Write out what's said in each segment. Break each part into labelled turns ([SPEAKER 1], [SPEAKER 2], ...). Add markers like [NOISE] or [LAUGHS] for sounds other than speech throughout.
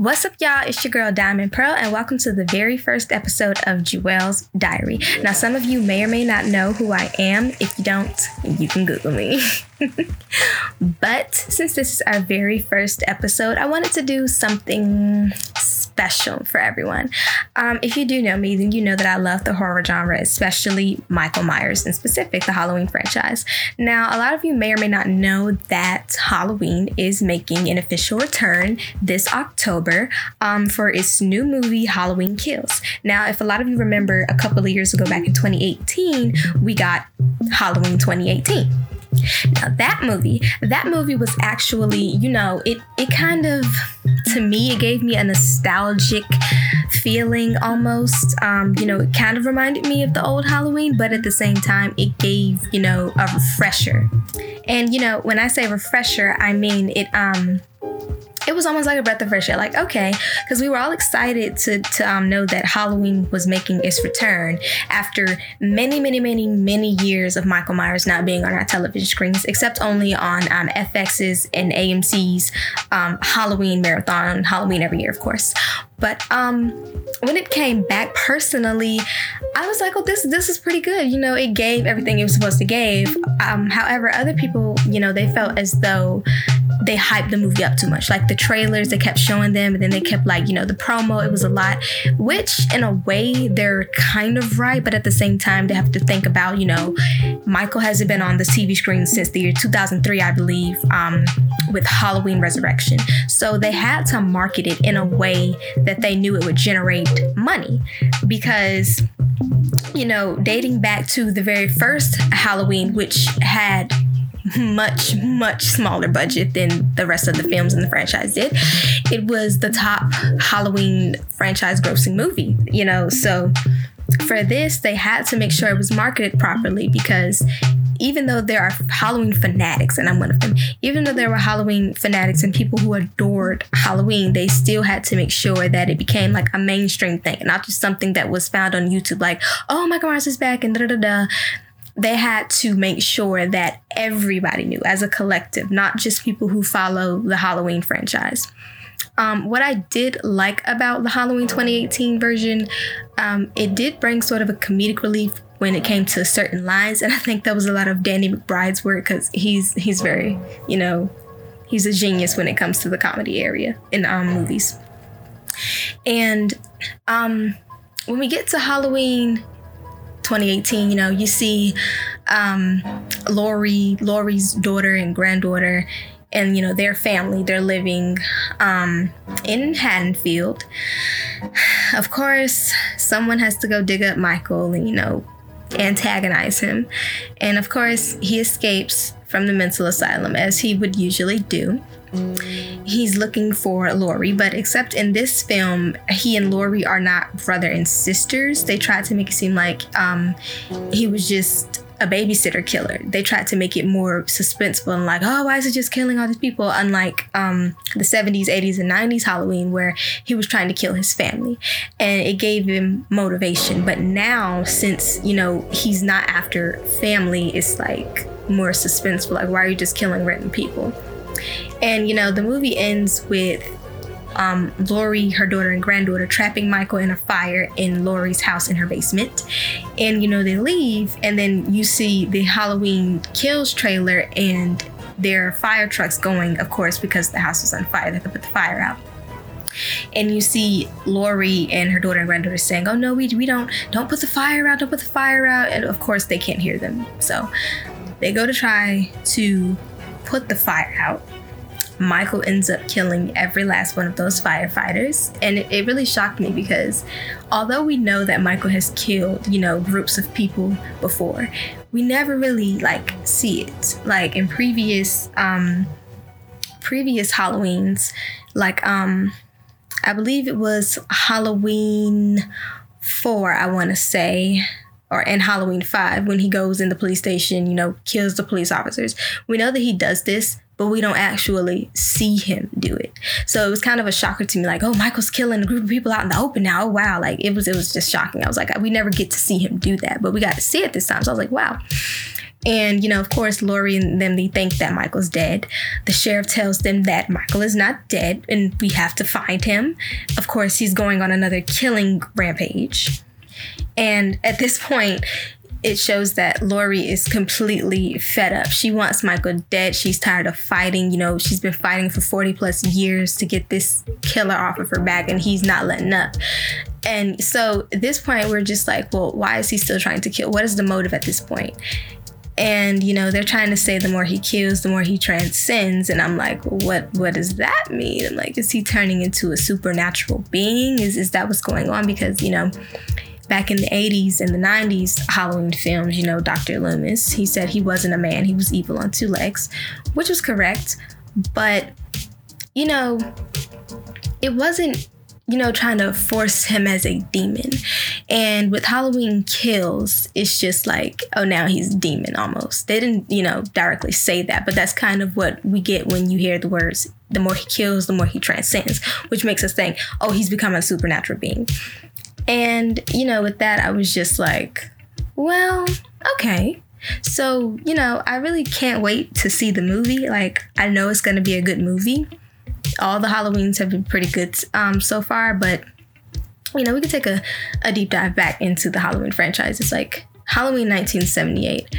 [SPEAKER 1] What's up, y'all? It's your girl Diamond Pearl, and welcome to the very first episode of Jewel's Diary. Now, some of you may or may not know who I am. If you don't, you can Google me. [LAUGHS] but since this is our very first episode, I wanted to do something special for everyone. Um, if you do know me, then you know that I love the horror genre, especially Michael Myers, in specific, the Halloween franchise. Now, a lot of you may or may not know that Halloween is making an official return this October um, for its new movie, Halloween Kills. Now, if a lot of you remember a couple of years ago, back in 2018, we got Halloween 2018. Now that movie, that movie was actually, you know, it it kind of to me it gave me a nostalgic feeling almost. Um, you know, it kind of reminded me of the old Halloween, but at the same time it gave, you know, a refresher. And you know, when I say refresher, I mean it um it was almost like a breath of fresh air. Like, okay, because we were all excited to to um, know that Halloween was making its return after many, many, many, many years of Michael Myers not being on our television screens, except only on um, FX's and AMC's um, Halloween marathon, Halloween every year, of course. But um, when it came back personally, I was like, oh, this this is pretty good. You know, it gave everything it was supposed to give. Um, however, other people, you know, they felt as though they hyped the movie up too much. Like the trailers, they kept showing them, and then they kept like, you know, the promo, it was a lot, which in a way they're kind of right, but at the same time, they have to think about, you know, Michael hasn't been on the TV screen since the year 2003, I believe, um, with Halloween Resurrection. So they had to market it in a way that they knew it would generate money because you know, dating back to the very first Halloween, which had much much smaller budget than the rest of the films in the franchise did it was the top halloween franchise grossing movie you know? So for this they had to make sure it was marketed properly because even though there are Halloween fanatics, and I'm one of them, even though there were Halloween fanatics and people who adored Halloween, they still had to make sure that it became like a mainstream thing, not just something that was found on YouTube, like, oh, Michael Myers is back and da da da they had to make sure that everybody knew as a collective, not just people who follow the Halloween franchise. Um, what I did like about the Halloween 2018 version, um, it did bring sort of a comedic relief when it came to certain lines, and I think that was a lot of Danny McBride's work because he's he's very, you know, he's a genius when it comes to the comedy area in um, movies. And um, when we get to Halloween 2018, you know, you see um, Laurie, Laurie's daughter and granddaughter, and you know their family. They're living um, in Haddonfield. Of course, someone has to go dig up Michael and you know antagonize him, and of course he escapes from the mental asylum as he would usually do he's looking for Laurie, but except in this film, he and Laurie are not brother and sisters. They tried to make it seem like um, he was just a babysitter killer. They tried to make it more suspenseful and like, oh, why is it just killing all these people? Unlike um, the 70s, 80s, and 90s Halloween, where he was trying to kill his family. And it gave him motivation. But now, since, you know, he's not after family, it's like more suspenseful. Like, why are you just killing random people? And you know, the movie ends with um, Laurie, her daughter and granddaughter, trapping Michael in a fire in Laurie's house in her basement. And you know, they leave, and then you see the Halloween Kills trailer, and there are fire trucks going, of course, because the house was on fire. They to put the fire out. And you see Laurie and her daughter and granddaughter saying, "Oh no, we, we don't don't put the fire out, don't put the fire out." And of course, they can't hear them, so they go to try to put the fire out. Michael ends up killing every last one of those firefighters. And it, it, really shocked me because although we know that Michael has killed, you know, groups of people before, we never really like see it. Like in previous um previous Halloweens, like um I believe it was Halloween 4, I want to say or in Halloween 5 when he goes in the police station, you know, kills the police officers. We know that he does this, but we don't actually see him do it. So it was kind of a shocker to me like, "Oh, Michael's killing a group of people out in the open now." Oh, wow. Like it was it was just shocking. I was like, we never get to see him do that, but we got to see it this time. So I was like, "Wow." And, you know, of course, Laurie and them, they think that Michael's dead. The sheriff tells them that Michael is not dead and we have to find him. Of course, he's going on another killing rampage. And at this point, it shows that Laurie is completely fed up. She wants Michael dead. She's tired of fighting. You know, she's been fighting for 40 plus years to get this killer off of her back, and he's not letting up. And so at this point, we're just like, well, why is he still trying to kill? What is the motive at this point? And you know, they're trying to say the more he kills, the more he transcends. And I'm like, what what does that mean? I'm like, is he turning into a supernatural being? Is is that what's going on? Because, you know, back in the 80s and the 90s Halloween films, you know, Dr. Loomis, he said he wasn't a man, he was evil on two legs, which was correct. But, you know, it wasn't, you know, trying to force him as a demon. And with Halloween Kills, it's just like, oh, now he's demon almost. They didn't, you know, directly say that, but that's kind of what we get when you hear the words the more he kills, the more he transcends, which makes us think, oh, he's become a supernatural being. And, you know, with that, I was just like, well, okay. So, you know, I really can't wait to see the movie. Like, I know it's going to be a good movie. All the Halloweens have been pretty good um, so far, but, you know, we could take a, a deep dive back into the Halloween franchise. It's like Halloween 1978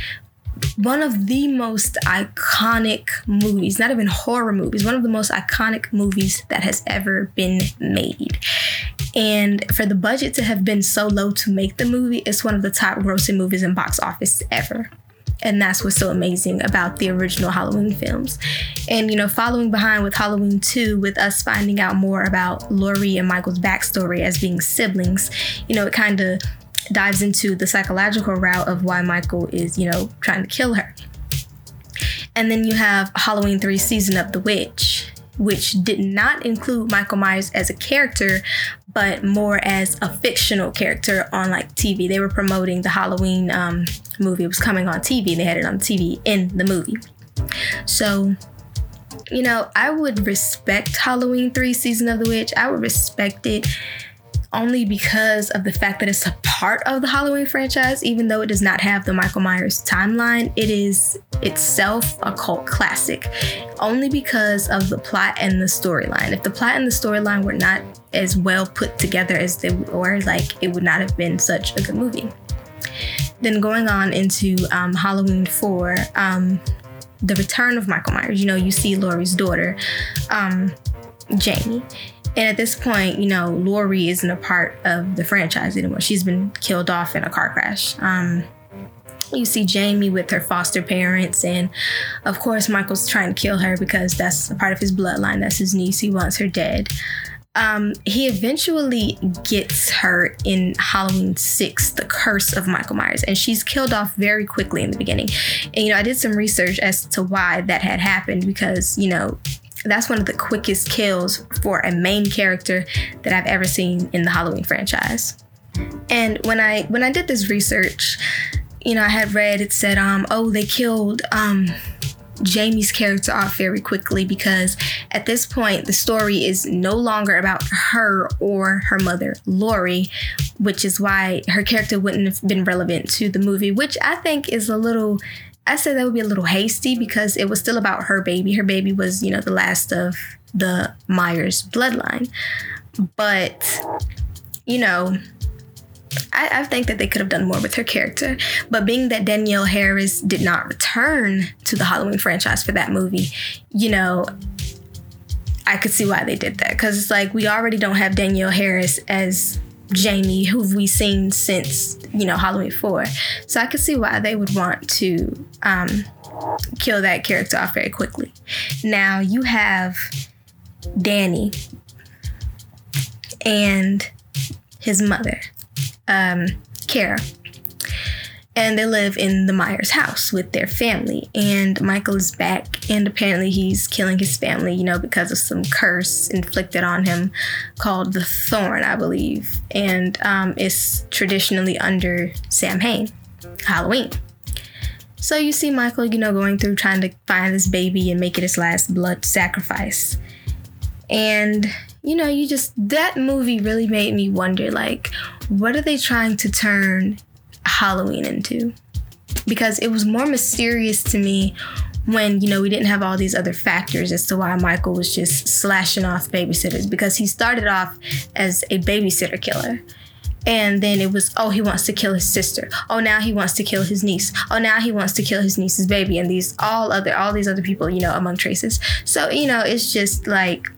[SPEAKER 1] one of the most iconic movies, not even horror movies, one of the most iconic movies that has ever been made. And for the budget to have been so low to make the movie, it's one of the top grossing movies in box office ever. And that's what's so amazing about the original Halloween films. And, you know, following behind with Halloween 2, with us finding out more about Laurie and Michael's backstory as being siblings, you know, it kind of dives into the psychological route of why Michael is, you know, trying to kill her. And then you have Halloween 3 Season of the Witch, which did not include Michael Myers as a character, but more as a fictional character on like TV. They were promoting the Halloween um, movie. It was coming on TV. They had it on TV in the movie. So, you know, I would respect Halloween 3 Season of the Witch. I would respect it only because of the fact that it's a part of the Halloween franchise, even though it does not have the Michael Myers timeline. It is itself a cult classic, only because of the plot and the storyline. If the plot and the storyline were not as well put together as they were, like it would not have been such a good movie. Then going on into um, Halloween 4, um, the return of Michael Myers. You know, you see Laurie's daughter, um, Jamie, and at this point, you know, Laurie isn't a part of the franchise anymore. She's been killed off in a car crash. Um, you see Jamie with her foster parents, and of course, Michael's trying to kill her because that's a part of his bloodline. That's his niece. He wants her dead. Um, he eventually gets her in Halloween 6, The Curse of Michael Myers, and she's killed off very quickly in the beginning. And, you know, I did some research as to why that had happened because, you know, that's one of the quickest kills for a main character that I've ever seen in the Halloween franchise. And when I when I did this research, you know, I had read it said, um, oh, they killed um Jamie's character off very quickly because at this point the story is no longer about her or her mother, Laurie, which is why her character wouldn't have been relevant to the movie, which I think is a little I said that would be a little hasty because it was still about her baby. Her baby was, you know, the last of the Myers bloodline. But, you know, I, I, think that they could have done more with her character. But being that Danielle Harris did not return to the Halloween franchise for that movie, you know, I could see why they did that. Because it's like we already don't have Danielle Harris as Jamie, who we've seen since, you know, Halloween 4. So I could see why they would want to um, kill that character off very quickly. Now you have Danny and his mother, um, Kara and they live in the Myers house with their family. And Michael is back, and apparently he's killing his family, you know, because of some curse inflicted on him called the Thorn, I believe. And um, it's traditionally under Samhain, Halloween. So you see Michael, you know, going through trying to find this baby and make it his last blood sacrifice. And you know, you just that movie really made me wonder like what are they trying to turn Halloween into? because it was more mysterious to me when you know we didn't have all these other factors as to why Michael was just slashing off babysitters because he started off as a babysitter killer. And then it was, oh, he wants to kill his sister. Oh, now he wants to kill his niece. Oh, now he wants to kill his niece's baby, and these all other all these other people, you know, among traces. So you know, it's just like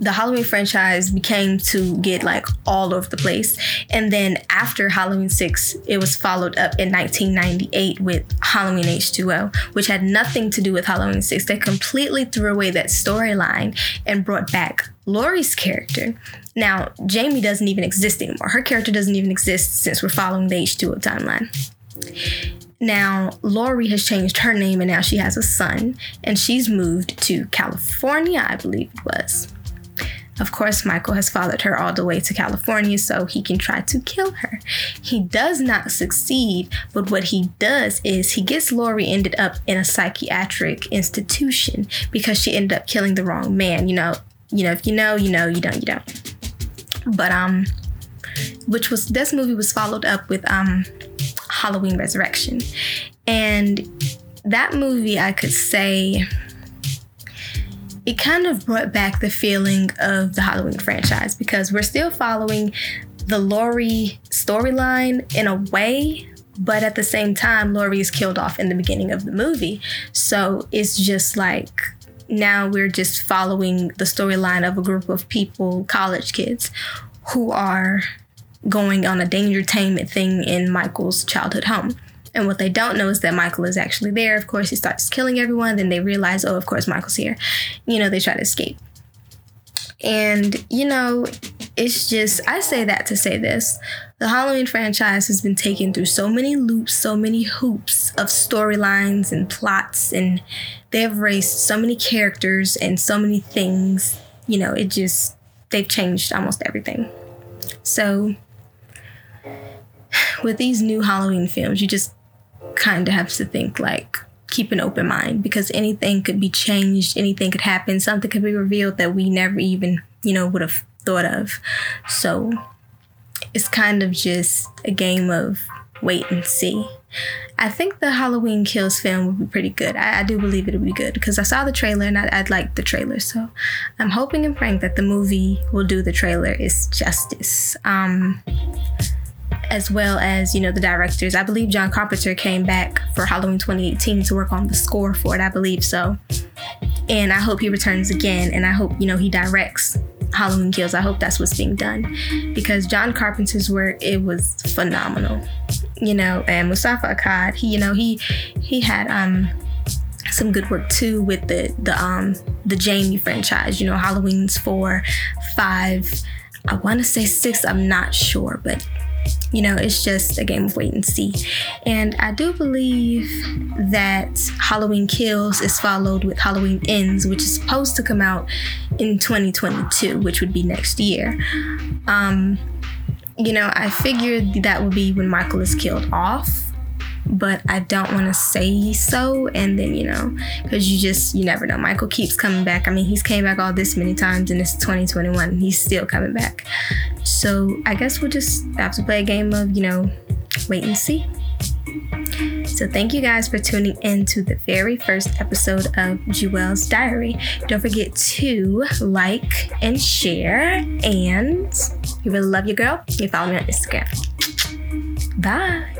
[SPEAKER 1] the Halloween franchise became to get like all over the place. And then after Halloween 6, it was followed up in 1998 with Halloween H2O, which had nothing to do with Halloween 6. They completely threw away that storyline and brought back Laurie's character. Now, Jamie doesn't even exist anymore. Her character doesn't even exist since we're following the H2O timeline. Now, Laurie has changed her name and now she has a son, and she's moved to California, I believe it was. Of course, Michael has followed her all the way to California so he can try to kill her. He does not succeed, but what he does is he gets Laurie ended up in a psychiatric institution because she ended up killing the wrong man. You know, you know, if you know, you know, you don't, you don't. But um, which was this movie was followed up with um Halloween Resurrection, and that movie I could say it kind of brought back the feeling of the Halloween franchise because we're still following the Laurie storyline in a way, but at the same time, Laurie is killed off in the beginning of the movie. So it's just like now we're just following the storyline of a group of people, college kids, who are going on a dangertainment thing in Michael's childhood home. And what they don't know is that Michael is actually there. Of course, he starts killing everyone. Then they realize, oh, of course, Michael's here. You know, they try to escape. And, you know, it's just, I say that to say this. The Halloween franchise has been taken through so many loops, so many hoops of storylines and plots, and they have raised so many characters and so many things. You know, it just, they've changed almost everything. So, [SIGHS] with these new Halloween films, you just kind of have to think like keep an open mind because anything could be changed, anything could happen, something could be revealed that we never even, you know, would have thought of. So it's kind of just a game of wait and see. I think the Halloween Kills film would be pretty good. I, I do believe it would be good because I saw the trailer and I, would like the trailer. So I'm hoping and praying that the movie will do the trailer is justice. Um, as well as you know the directors. I believe John Carpenter came back for Halloween 2018 to work on the score for it. I believe so, and I hope he returns again. And I hope you know he directs Halloween Kills. I hope that's what's being done because John Carpenter's work it was phenomenal. You know, and Moustapha Akkad, he you know he he had um some good work too with the the um the Jamie franchise. You know, Halloween's four, five. I want to say six. I'm not sure, but you know, it's just a game of wait and see. And I do believe that Halloween Kills is followed with Halloween Ends, which is supposed to come out in 2022, which would be next year. Um, you know, I figured that would be when Michael is killed off but I don't want to say so. And then, you know, because you just, you never know. Michael keeps coming back. I mean, he's came back all this many times and it's 2021. He's still coming back. So I guess we'll just have to play a game of, you know, wait and see. So thank you guys for tuning in to the very first episode of Jewel's Diary. Don't forget to like and share. And you really love your girl, you follow me on Instagram. Bye.